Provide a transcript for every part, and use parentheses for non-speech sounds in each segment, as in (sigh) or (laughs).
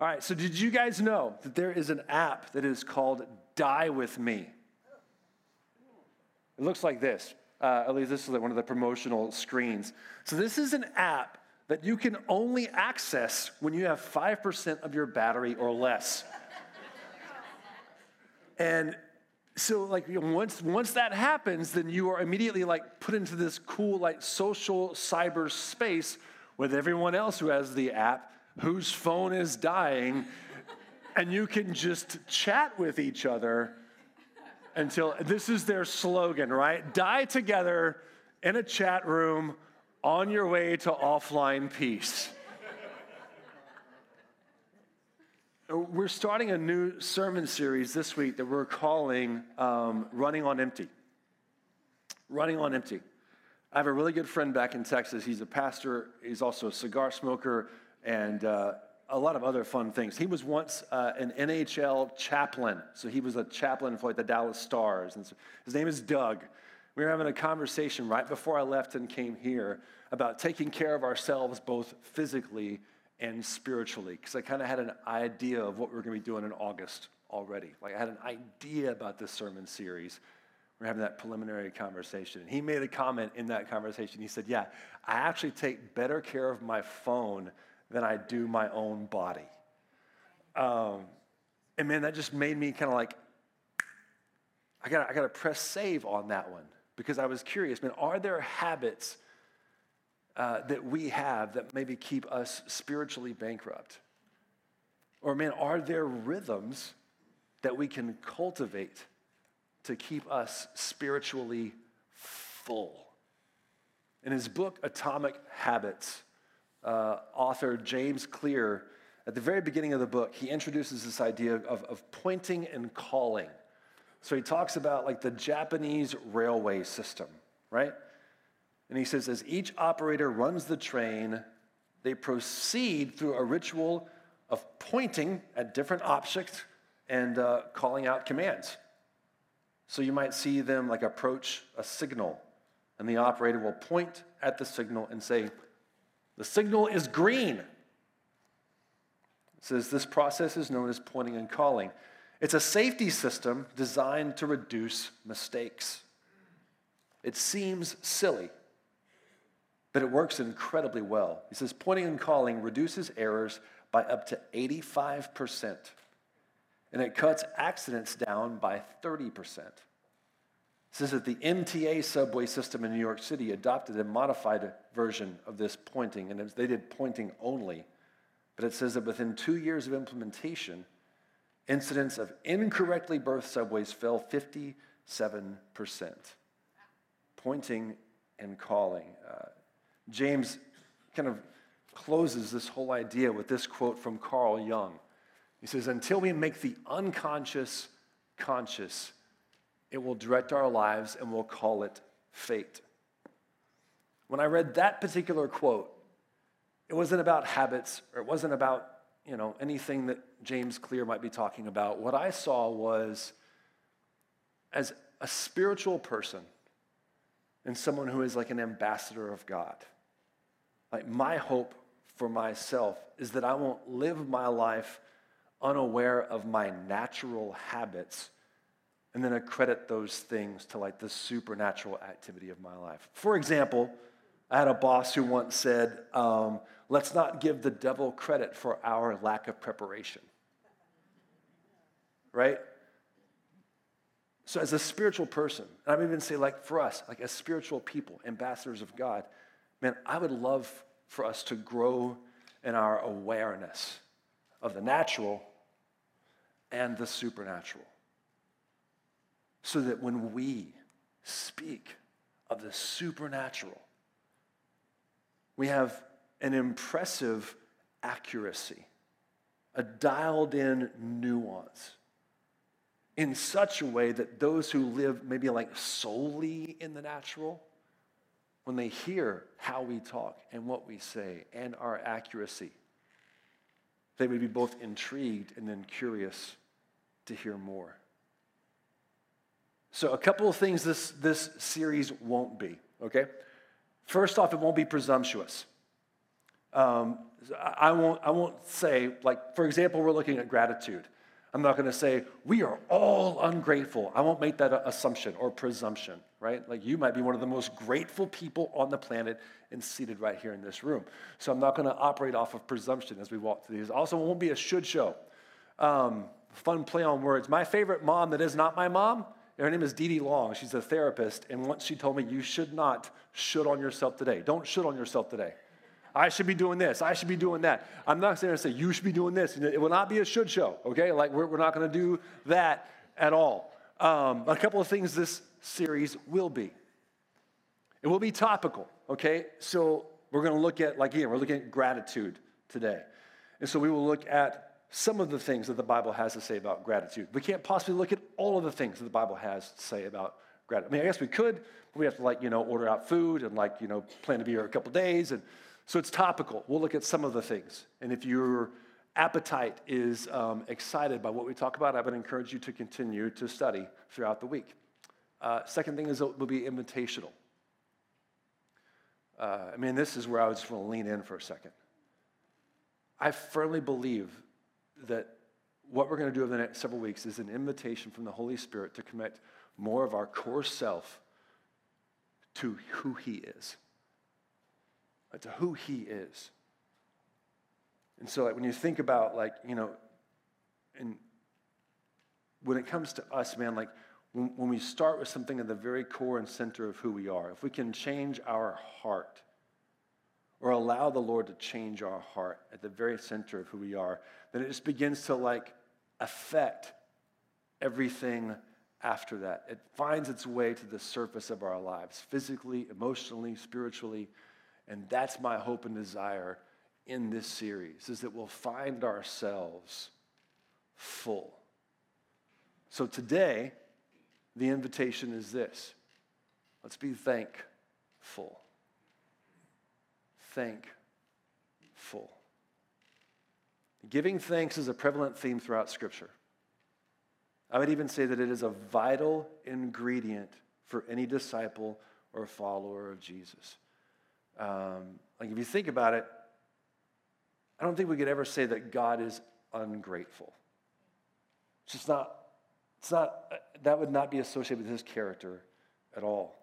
All right, so did you guys know that there is an app that is called Die With Me? It looks like this. Uh, at least this is one of the promotional screens. So, this is an app that you can only access when you have 5% of your battery or less. and so like once once that happens then you are immediately like put into this cool like social cyber space with everyone else who has the app whose phone is dying and you can just chat with each other until this is their slogan right die together in a chat room on your way to offline peace We're starting a new sermon series this week that we're calling um, Running on Empty. Running on Empty. I have a really good friend back in Texas. He's a pastor, he's also a cigar smoker, and uh, a lot of other fun things. He was once uh, an NHL chaplain, so he was a chaplain for like the Dallas Stars. And so his name is Doug. We were having a conversation right before I left and came here about taking care of ourselves both physically and spiritually because I kind of had an idea of what we were going to be doing in August already. Like I had an idea about this sermon series. We are having that preliminary conversation. And he made a comment in that conversation. He said, Yeah, I actually take better care of my phone than I do my own body. Um, and man, that just made me kind of like, I got I to press save on that one because I was curious, man, are there habits uh, that we have that maybe keep us spiritually bankrupt? Or, man, are there rhythms that we can cultivate to keep us spiritually full? In his book, Atomic Habits, uh, author James Clear, at the very beginning of the book, he introduces this idea of, of pointing and calling. So he talks about like the Japanese railway system, right? And he says, as each operator runs the train, they proceed through a ritual of pointing at different objects and uh, calling out commands. So you might see them like approach a signal, and the operator will point at the signal and say, The signal is green. It says this process is known as pointing and calling. It's a safety system designed to reduce mistakes. It seems silly, but it works incredibly well. He says pointing and calling reduces errors by up to 85%, and it cuts accidents down by 30%. It says that the MTA subway system in New York City adopted a modified version of this pointing, and they did pointing only. But it says that within two years of implementation, incidents of incorrectly berthed subways fell 57%. Pointing and calling. Uh, James kind of closes this whole idea with this quote from Carl Jung. He says, Until we make the unconscious conscious, it will direct our lives and we'll call it fate. When I read that particular quote, it wasn't about habits or it wasn't about you know anything that James Clear might be talking about. What I saw was as a spiritual person and someone who is like an ambassador of God like, my hope for myself is that I won't live my life unaware of my natural habits and then accredit those things to like the supernatural activity of my life. For example, I had a boss who once said, um, let's not give the devil credit for our lack of preparation. Right? So, as a spiritual person, and I would even say, like for us, like as spiritual people, ambassadors of God, man, I would love for us to grow in our awareness of the natural and the supernatural. So that when we speak of the supernatural, we have an impressive accuracy, a dialed in nuance in such a way that those who live maybe like solely in the natural when they hear how we talk and what we say and our accuracy, they would be both intrigued and then curious to hear more. So, a couple of things this, this series won't be, okay? First off, it won't be presumptuous. Um, I won't, I won't say, like, for example, we're looking at gratitude. I'm not going to say, we are all ungrateful. I won't make that assumption or presumption, right? Like, you might be one of the most grateful people on the planet and seated right here in this room. So, I'm not going to operate off of presumption as we walk through these. Also, it won't be a should show. Um, fun play on words. My favorite mom that is not my mom, her name is Dee Dee Long. She's a therapist. And once she told me, you should not should on yourself today. Don't should on yourself today. I should be doing this. I should be doing that. I'm not going to say you should be doing this. It will not be a should show, okay? Like we're, we're not going to do that at all. Um, a couple of things this series will be. It will be topical, okay? So we're going to look at, like, again, we're looking at gratitude today. And so we will look at some of the things that the Bible has to say about gratitude. We can't possibly look at all of the things that the Bible has to say about gratitude. I mean, I guess we could, but we have to, like, you know, order out food and, like, you know, plan to be here a couple days and so it's topical. We'll look at some of the things. And if your appetite is um, excited by what we talk about, I would encourage you to continue to study throughout the week. Uh, second thing is it will be invitational. Uh, I mean, this is where I just want to lean in for a second. I firmly believe that what we're going to do over the next several weeks is an invitation from the Holy Spirit to commit more of our core self to who He is uh, to who he is. And so, like, when you think about, like, you know, and when it comes to us, man, like, when, when we start with something at the very core and center of who we are, if we can change our heart or allow the Lord to change our heart at the very center of who we are, then it just begins to, like, affect everything after that. It finds its way to the surface of our lives, physically, emotionally, spiritually, and that's my hope and desire in this series is that we'll find ourselves full. So today, the invitation is this. Let's be thankful. Thankful. Giving thanks is a prevalent theme throughout Scripture. I would even say that it is a vital ingredient for any disciple or follower of Jesus. Um, like, if you think about it, I don't think we could ever say that God is ungrateful. It's just not, it's not, that would not be associated with his character at all.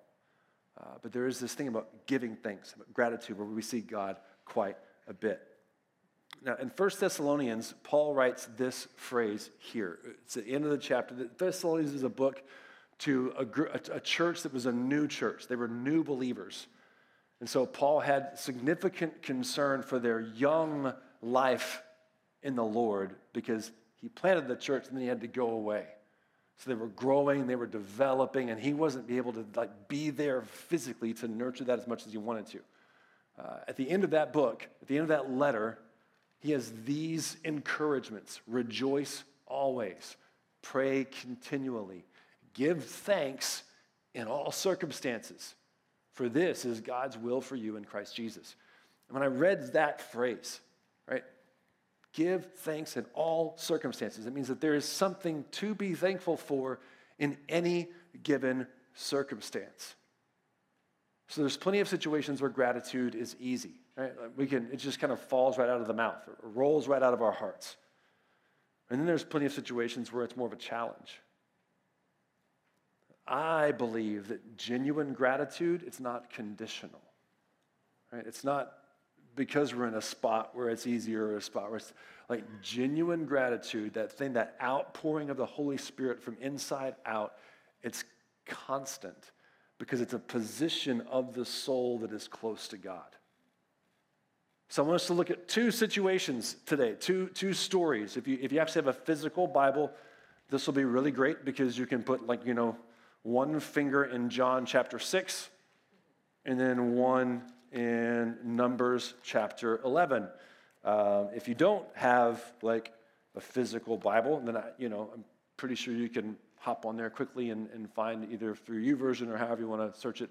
Uh, but there is this thing about giving thanks, about gratitude, where we see God quite a bit. Now, in 1 Thessalonians, Paul writes this phrase here. It's the end of the chapter. The Thessalonians is a book to a, a church that was a new church. They were new believers. And so Paul had significant concern for their young life in the Lord because he planted the church and then he had to go away. So they were growing, they were developing, and he wasn't able to like be there physically to nurture that as much as he wanted to. Uh, at the end of that book, at the end of that letter, he has these encouragements: rejoice always, pray continually, give thanks in all circumstances for this is God's will for you in Christ Jesus. And when I read that phrase, right, give thanks in all circumstances, it means that there is something to be thankful for in any given circumstance. So there's plenty of situations where gratitude is easy, right? We can, it just kind of falls right out of the mouth rolls right out of our hearts. And then there's plenty of situations where it's more of a challenge. I believe that genuine gratitude, it's not conditional. Right? It's not because we're in a spot where it's easier or a spot where it's like genuine gratitude, that thing, that outpouring of the Holy Spirit from inside out, it's constant because it's a position of the soul that is close to God. So I want us to look at two situations today, two, two stories. If you, if you actually have a physical Bible, this will be really great because you can put like, you know, one finger in John chapter 6, and then one in Numbers chapter 11. Um, if you don't have like a physical Bible, then I, you know, I'm pretty sure you can hop on there quickly and, and find either through YouVersion or however you want to search it.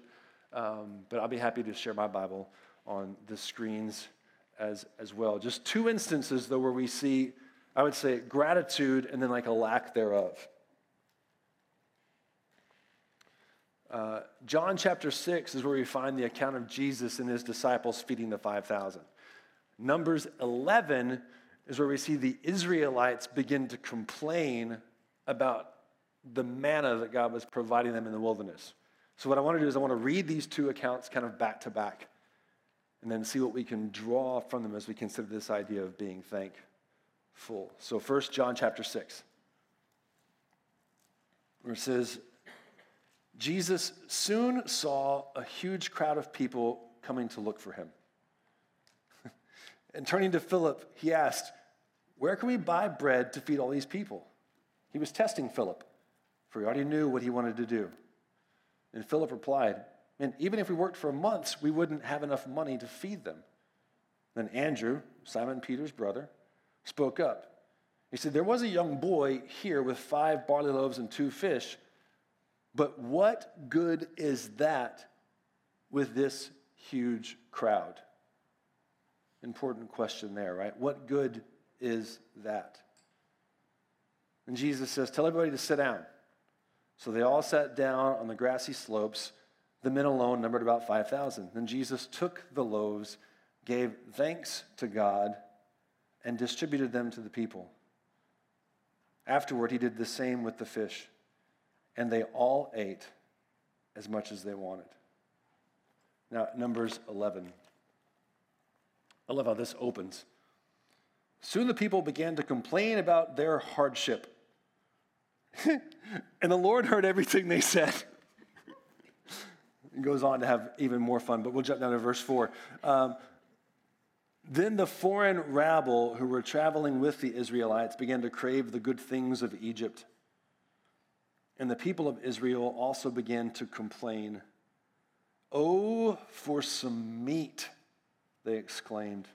Um, but I'll be happy to share my Bible on the screens as, as well. Just two instances, though, where we see, I would say, gratitude and then like a lack thereof. Uh, John chapter 6 is where we find the account of Jesus and his disciples feeding the 5,000. Numbers 11 is where we see the Israelites begin to complain about the manna that God was providing them in the wilderness. So, what I want to do is I want to read these two accounts kind of back to back and then see what we can draw from them as we consider this idea of being thankful. So, first, John chapter 6, where it says, Jesus soon saw a huge crowd of people coming to look for him. (laughs) and turning to Philip, he asked, Where can we buy bread to feed all these people? He was testing Philip, for he already knew what he wanted to do. And Philip replied, Man, even if we worked for months, we wouldn't have enough money to feed them. Then Andrew, Simon Peter's brother, spoke up. He said, There was a young boy here with five barley loaves and two fish, but what good is that with this huge crowd? Important question there, right? What good is that? And Jesus says, Tell everybody to sit down. So they all sat down on the grassy slopes. The men alone numbered about 5,000. Then Jesus took the loaves, gave thanks to God, and distributed them to the people. Afterward, he did the same with the fish, and they all ate as much as they wanted. Now, Numbers 11. I love how this opens. Soon the people began to complain about their hardship. (laughs) and the Lord heard everything they said. it goes on to have even more fun, but we'll jump down to verse 4. Um, then the foreign rabble who were traveling with the Israelites began to crave the good things of Egypt. And the people of Israel also began to complain. Oh, for some meat, they exclaimed.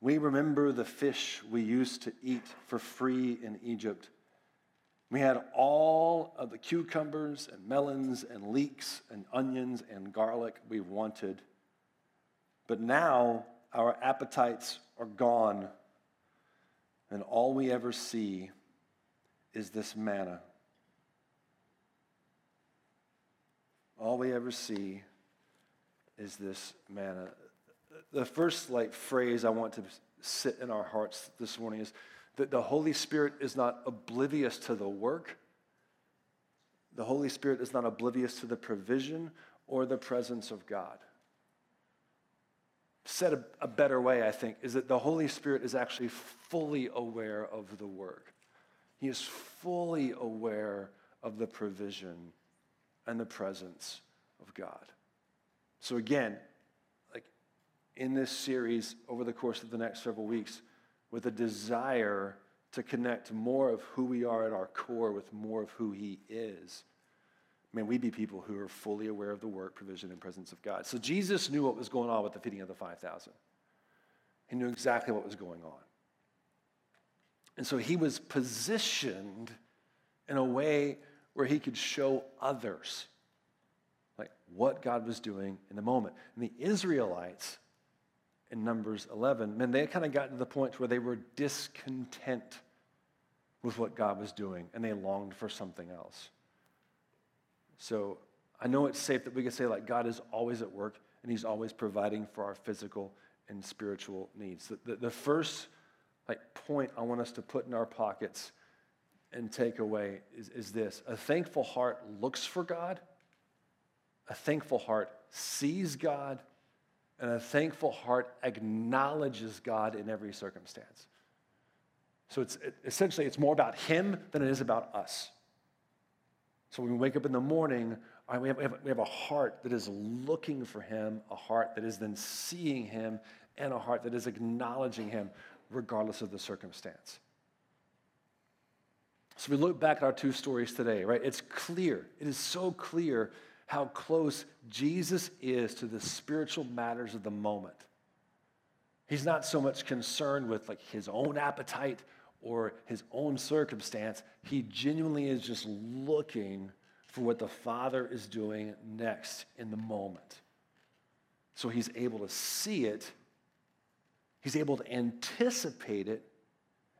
We remember the fish we used to eat for free in Egypt we had all of the cucumbers and melons and leeks and onions and garlic we wanted. But now our appetites are gone, and all we ever see is this manna. All we ever see is this manna. Uh, the first like phrase I want to sit in our hearts this morning is that the Holy Spirit is not oblivious to the work. The Holy Spirit is not oblivious to the provision or the presence of God. Said a, a, better way, I think, is that the Holy Spirit is actually fully aware of the work. He is fully aware of the provision and the presence of God. So, again, like in this series over the course of the next several weeks, with a desire to connect more of who we are at our core with more of who He is, may we be people who are fully aware of the work, provision, and presence of God. So Jesus knew what was going on with the feeding of the 5,000. He knew exactly what was going on. And so he was positioned in a way where he could show others like what God was doing in the moment. And the Israelites in Numbers 11, man, they kind of got to the point where they were discontent with what God was doing and they longed for something else. So I know it's safe that we could say, like, God is always at work and He's always providing for our physical and spiritual needs. The, the, the first like point I want us to put in our pockets and take away is, is this a thankful heart looks for God, a thankful heart sees God, and a thankful heart acknowledges God in every circumstance. So it's it, essentially it's more about him than it is about us. So when we wake up in the morning, we have, we, have, we have a heart that is looking for him, a heart that is then seeing him, and a heart that is acknowledging him regardless of the circumstance. So we look back at our two stories today, right? It's clear. It is so clear how close Jesus is to the spiritual matters of the moment. He's not so much concerned with like his own appetite or his own circumstance. He genuinely is just looking for what the Father is doing next in the moment. So he's able to see it, he's able to anticipate it,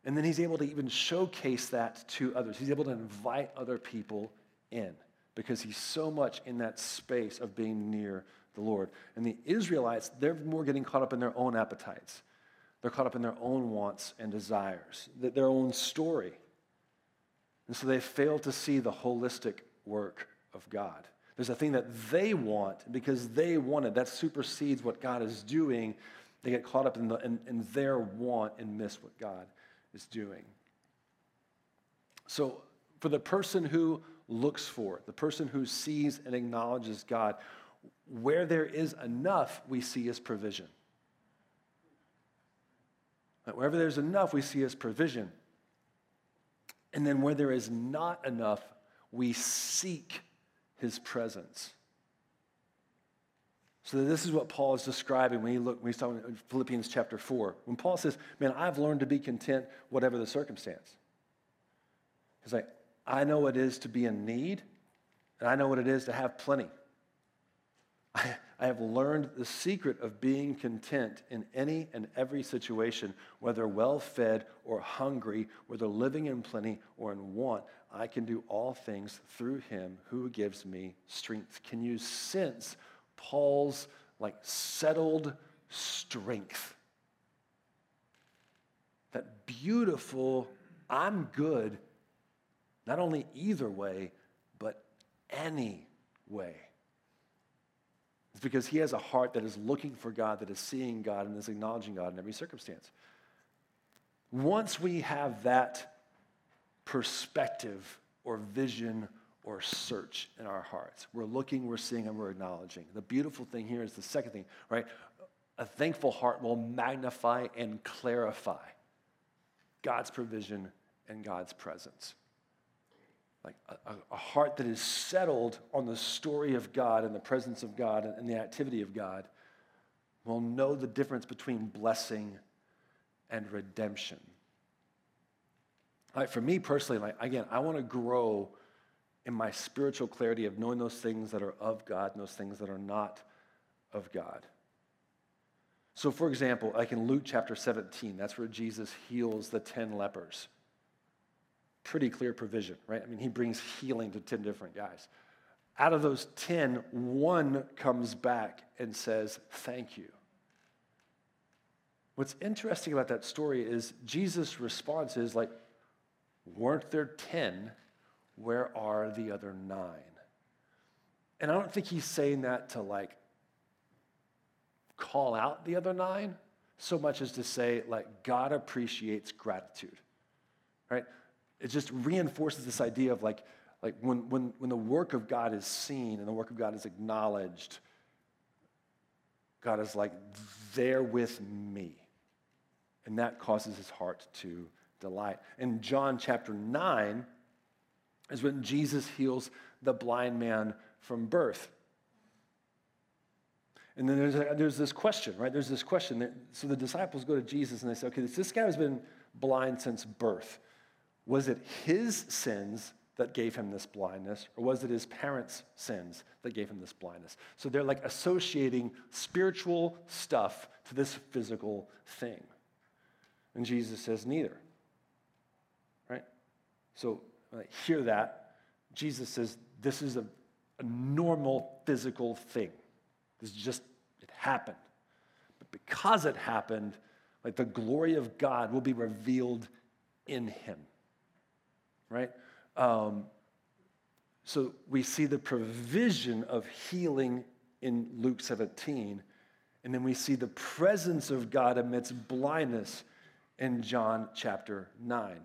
and then he's able to even showcase that to others. He's able to invite other people in because he's so much in that space of being near the Lord. And the Israelites, they're more getting caught up in their own appetites. They're caught up in their own wants and desires, their own story. And so they fail to see the holistic work of God. There's a thing that they want because they want it. That supersedes what God is doing. They get caught up in, the, in, in their want and miss what God is doing. So, for the person who looks for, the person who sees and acknowledges God, where there is enough, we see his provision. Wherever there's enough, we see his provision. And then where there is not enough, we seek his presence. So this is what Paul is describing when he look when he's talking in Philippians chapter 4. When Paul says, Man, I've learned to be content whatever the circumstance. He's like, I know what it is to be in need, and I know what it is to have plenty. I, I have learned the secret of being content in any and every situation, whether well fed or hungry, whether living in plenty or in want. I can do all things through him who gives me strength. Can you sense Paul's like settled strength? That beautiful, I'm good, not only either way, but any way. It's because he has a heart that is looking for God, that is seeing God, and is acknowledging God in every circumstance. Once we have that perspective or vision or search in our hearts, we're looking, we're seeing, and we're acknowledging. The beautiful thing here is the second thing, right? A thankful heart will magnify and clarify God's provision and God's presence like a, a, heart that is settled on the story of God and the presence of God and, the activity of God will know the difference between blessing and redemption. Like for me personally, like again, I want to grow in my spiritual clarity of knowing those things that are of God and those things that are not of God. So, for example, like in Luke chapter 17, that's where Jesus heals the 10 lepers pretty clear provision, right? I mean, he brings healing to 10 different guys. Out of those 10, one comes back and says, Thank you. What's interesting about that story is Jesus' response is like, Weren't there 10? Where are the other nine? And I don't think he's saying that to like call out the other nine so much as to say, like, God appreciates gratitude, right? it just reinforces this idea of like, like when, when, when the work of God is seen and the work of God is acknowledged, God is like there with me. And that causes his heart to delight. In John chapter 9 is when Jesus heals the blind man from birth. And then there's, a, there's this question, right? There's this question. That, so the disciples go to Jesus and they say, okay, this, this guy has been blind since birth. Was it his sins that gave him this blindness, or was it his parents' sins that gave him this blindness? So they're like associating spiritual stuff to this physical thing. And Jesus says, neither. Right? So I hear that. Jesus says, this is a, a normal physical thing. This is just, it happened. But because it happened, like the glory of God will be revealed in him right? Um, so we see the provision of healing in Luke 17, and then we see the presence of God amidst blindness in John chapter 9.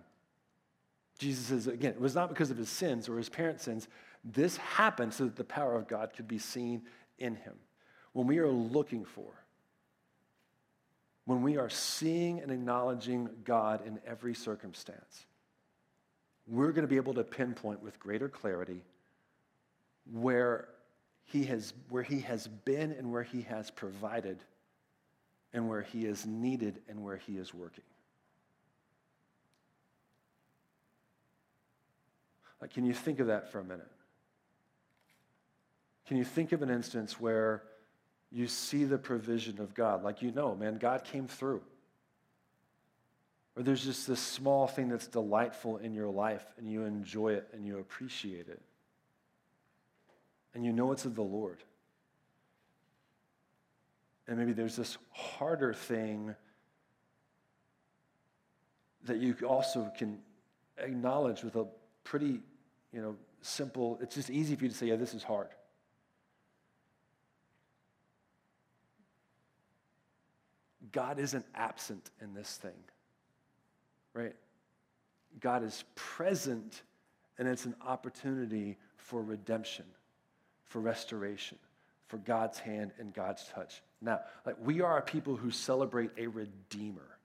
Jesus says, again, it was not because of his sins or his parents' sins. This happened so that the power of God could be seen in him. When we are looking for, when we are seeing and acknowledging God in every circumstance, we're going to be able to pinpoint with greater clarity where he has, where he has been and where he has provided and where he is needed and where he is working. Can you think of that for a minute? Can you think of an instance where you see the provision of God? Like, you know, man, God came through. Or there's just this small thing that's delightful in your life and you enjoy it and you appreciate it. And you know it's of the Lord. And maybe there's this harder thing that you also can acknowledge with a pretty, you know, simple, it's just easy for you to say, yeah, this is hard. God isn't absent in this thing, right? God is present, and it's an opportunity for redemption, for restoration, for God's hand and God's touch. Now, like we are a people who celebrate a redeemer,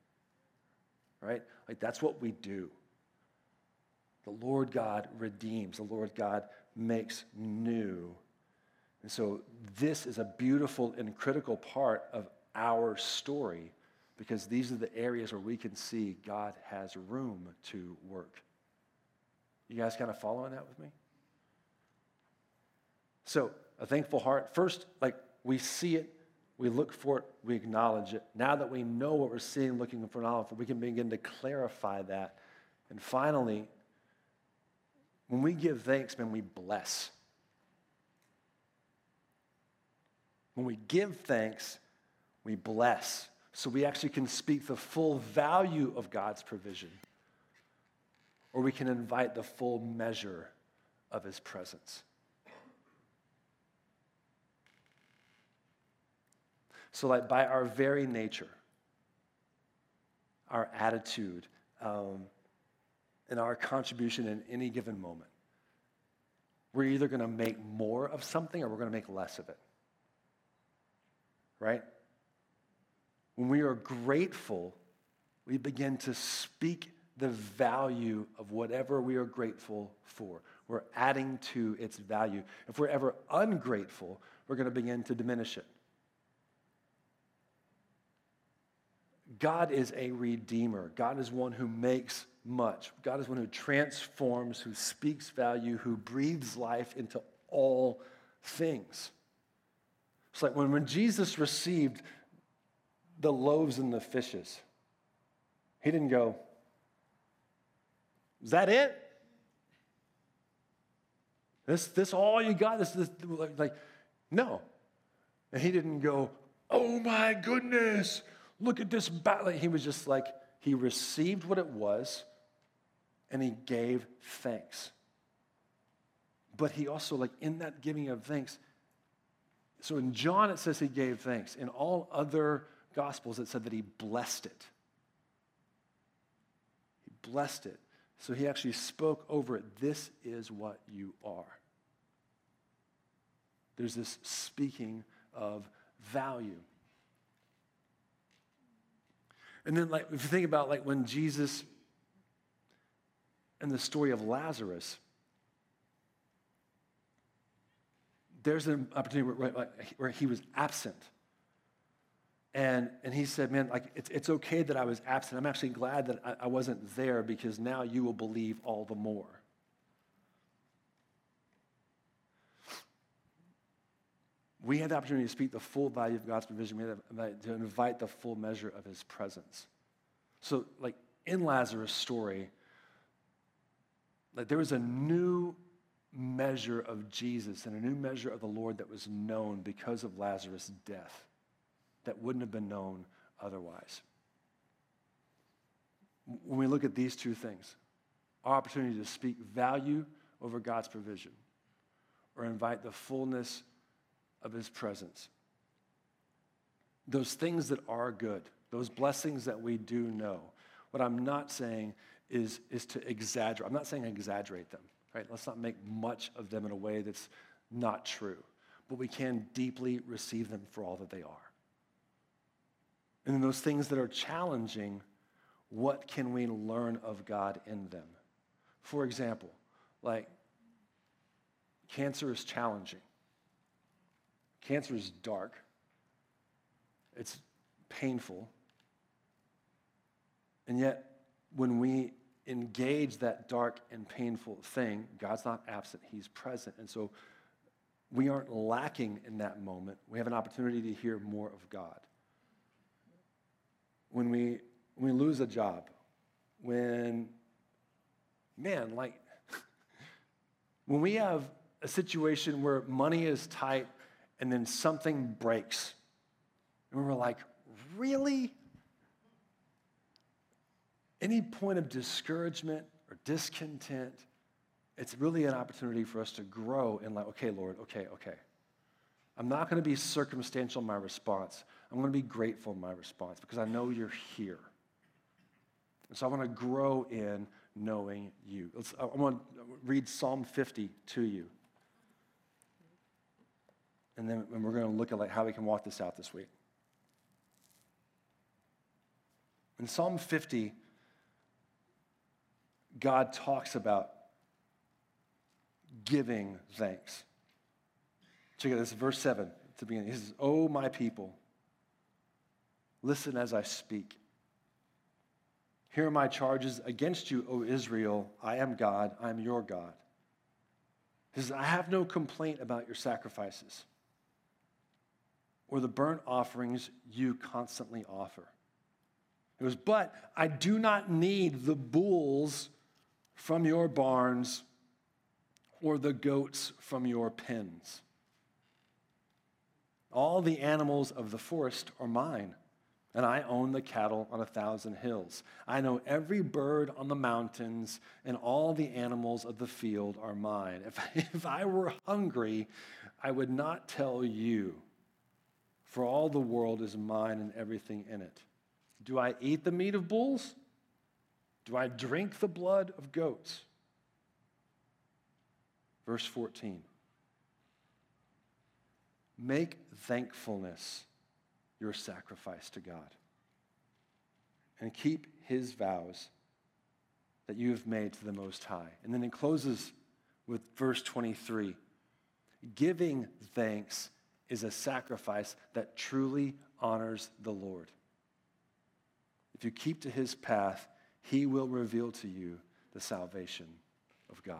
right? Like that's what we do. The Lord God redeems, the Lord God makes new. And so, this is a beautiful and critical part of our story because these are the areas where we can see God has room to work. You guys kind of following that with me? So, a thankful heart. First, like we see it, we look for it, we acknowledge it. Now that we know what we're seeing, looking for knowledge, we can begin to clarify that. And finally, when we give thanks, man, we bless. When we give thanks, we bless. So we actually can speak the full value of God's provision, or we can invite the full measure of his presence. So, like, by our very nature, our attitude, um, and our contribution in any given moment, we're either going to make more of something or we're going to make less of it. Right? When we are grateful, we begin to speak the value of whatever we are grateful for. We're adding to its value. If we're ever ungrateful, we're going to begin to diminish it. God is a redeemer. God is one who makes much. God is one who transforms, who speaks value, who breathes life into all things. It's like when, when Jesus received the loaves and the fishes. He didn't go, Is that it? This, this all you got? This, this like, like, no. And he didn't go, Oh my goodness, look at this battle. He was just like, he received what it was and he gave thanks. But he also, like, in that giving of thanks, so in John it says he gave thanks. In all other Gospels, it said that he blessed it. He blessed it. So he actually spoke over it. This is what you are. There's this speaking of value. And then, like, if you think about like when Jesus and the story of Lazarus, there's an opportunity where, where he was absent. And, and he said, Man, like, it's, it's okay that I was absent. I'm actually glad that I, I wasn't there because now you will believe all the more. We had the opportunity to speak the full value of God's provision. We to invite the full measure of his presence. So, like in Lazarus' story, like there was a new measure of Jesus and a new measure of the Lord that was known because of Lazarus' death that wouldn't have been known otherwise. When we look at these two things, our opportunity to speak value over God's provision or invite the fullness of his presence. Those things that are good, those blessings that we do know. What I'm not saying is, is to exaggerate. I'm not saying exaggerate them, right? Let's not make much of them in a way that's not true. But we can deeply receive them for all that they are. And in those things that are challenging, what can we learn of God in them? For example, like cancer is challenging. Cancer is dark. It's painful. And yet, when we engage that dark and painful thing, God's not absent, He's present. And so we aren't lacking in that moment. We have an opportunity to hear more of God when we, when we lose a job, when, man, like, (laughs) when we have a situation where money is tight and then something breaks, and we're like, really? Any point of discouragement or discontent, it's really an opportunity for us to grow in like, okay, Lord, okay, okay. I'm not going to be circumstantial in my response. I'm going to be grateful in my response because I know you're here. And so I want to grow in knowing you. Let's, I want to read Psalm 50 to you. And then and we're going to look at like how we can walk this out this week. In Psalm 50, God talks about giving thanks. Check out this, verse 7 at the beginning. He says, Oh, my people, listen as I speak. Here are my charges against you, O Israel. I am God, I am your God. He says, I have no complaint about your sacrifices or the burnt offerings you constantly offer. It was, but I do not need the bulls from your barns or the goats from your pens. All the animals of the forest are mine, and I own the cattle on a thousand hills. I know every bird on the mountains, and all the animals of the field are mine. If, (laughs) if I were hungry, I would not tell you, for all the world is mine and everything in it. Do I eat the meat of bulls? Do I drink the blood of goats? Verse 14. Make thankfulness your sacrifice to God and keep his vows that you have made to the Most High. And then it closes with verse 23 Giving thanks is a sacrifice that truly honors the Lord. If you keep to his path, he will reveal to you the salvation of God.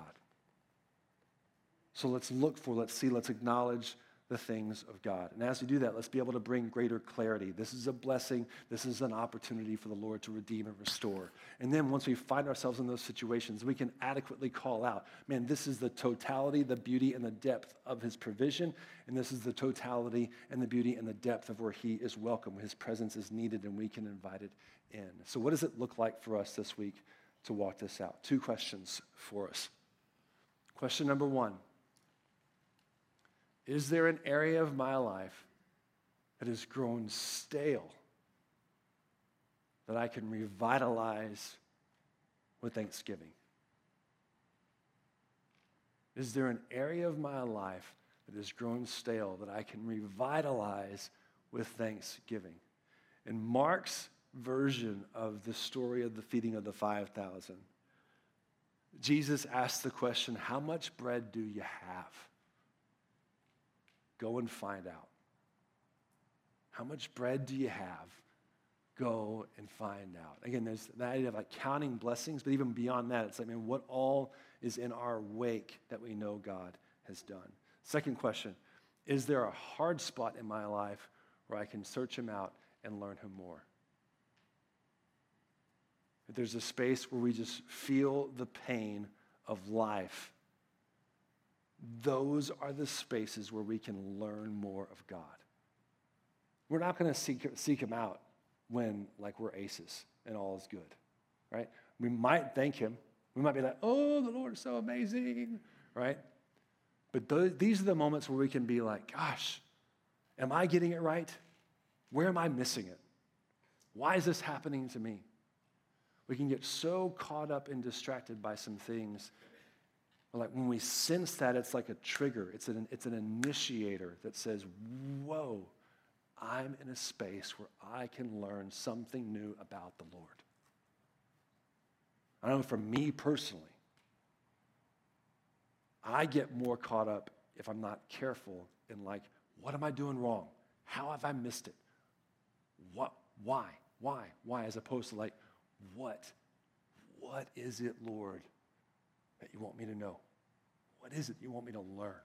So let's look for, let's see, let's acknowledge the things of God. And as we do that, let's be able to bring greater clarity. This is a blessing. This is an opportunity for the Lord to redeem and restore. And then once we find ourselves in those situations, we can adequately call out, man, this is the totality, the beauty, and the depth of his provision. And this is the totality and the beauty and the depth of where he is welcome. Where his presence is needed, and we can invite it in. So, what does it look like for us this week to walk this out? Two questions for us. Question number one is there an area of my life that has grown stale that I can revitalize with thanksgiving? Is there an area of my life that has grown stale that I can revitalize with thanksgiving? In Mark's version of the story of the feeding of the 5,000, Jesus asked the question, How much bread do you have? Go and find out. How much bread do you have? Go and find out. Again, there's the idea of like counting blessings, but even beyond that, it's like, man, what all is in our wake that we know God has done? Second question Is there a hard spot in my life where I can search Him out and learn Him more? If there's a space where we just feel the pain of life those are the spaces where we can learn more of God. We're not going to seek, seek him out when like we're aces and all is good, right? We might thank him. We might be like, oh, the Lord is so amazing, right? But th- these are the moments where we can be like, gosh, am I getting it right? Where am I missing it? Why is this happening to me? We can get so caught up and distracted by some things like when we sense that, it's like a trigger, it's an, it's an initiator that says, Whoa, I'm in a space where I can learn something new about the Lord. I know for me personally, I get more caught up if I'm not careful in like, what am I doing wrong? How have I missed it? What, why, why, why, as opposed to like, what, what is it, Lord, that you want me to know? What is it you want me to learn?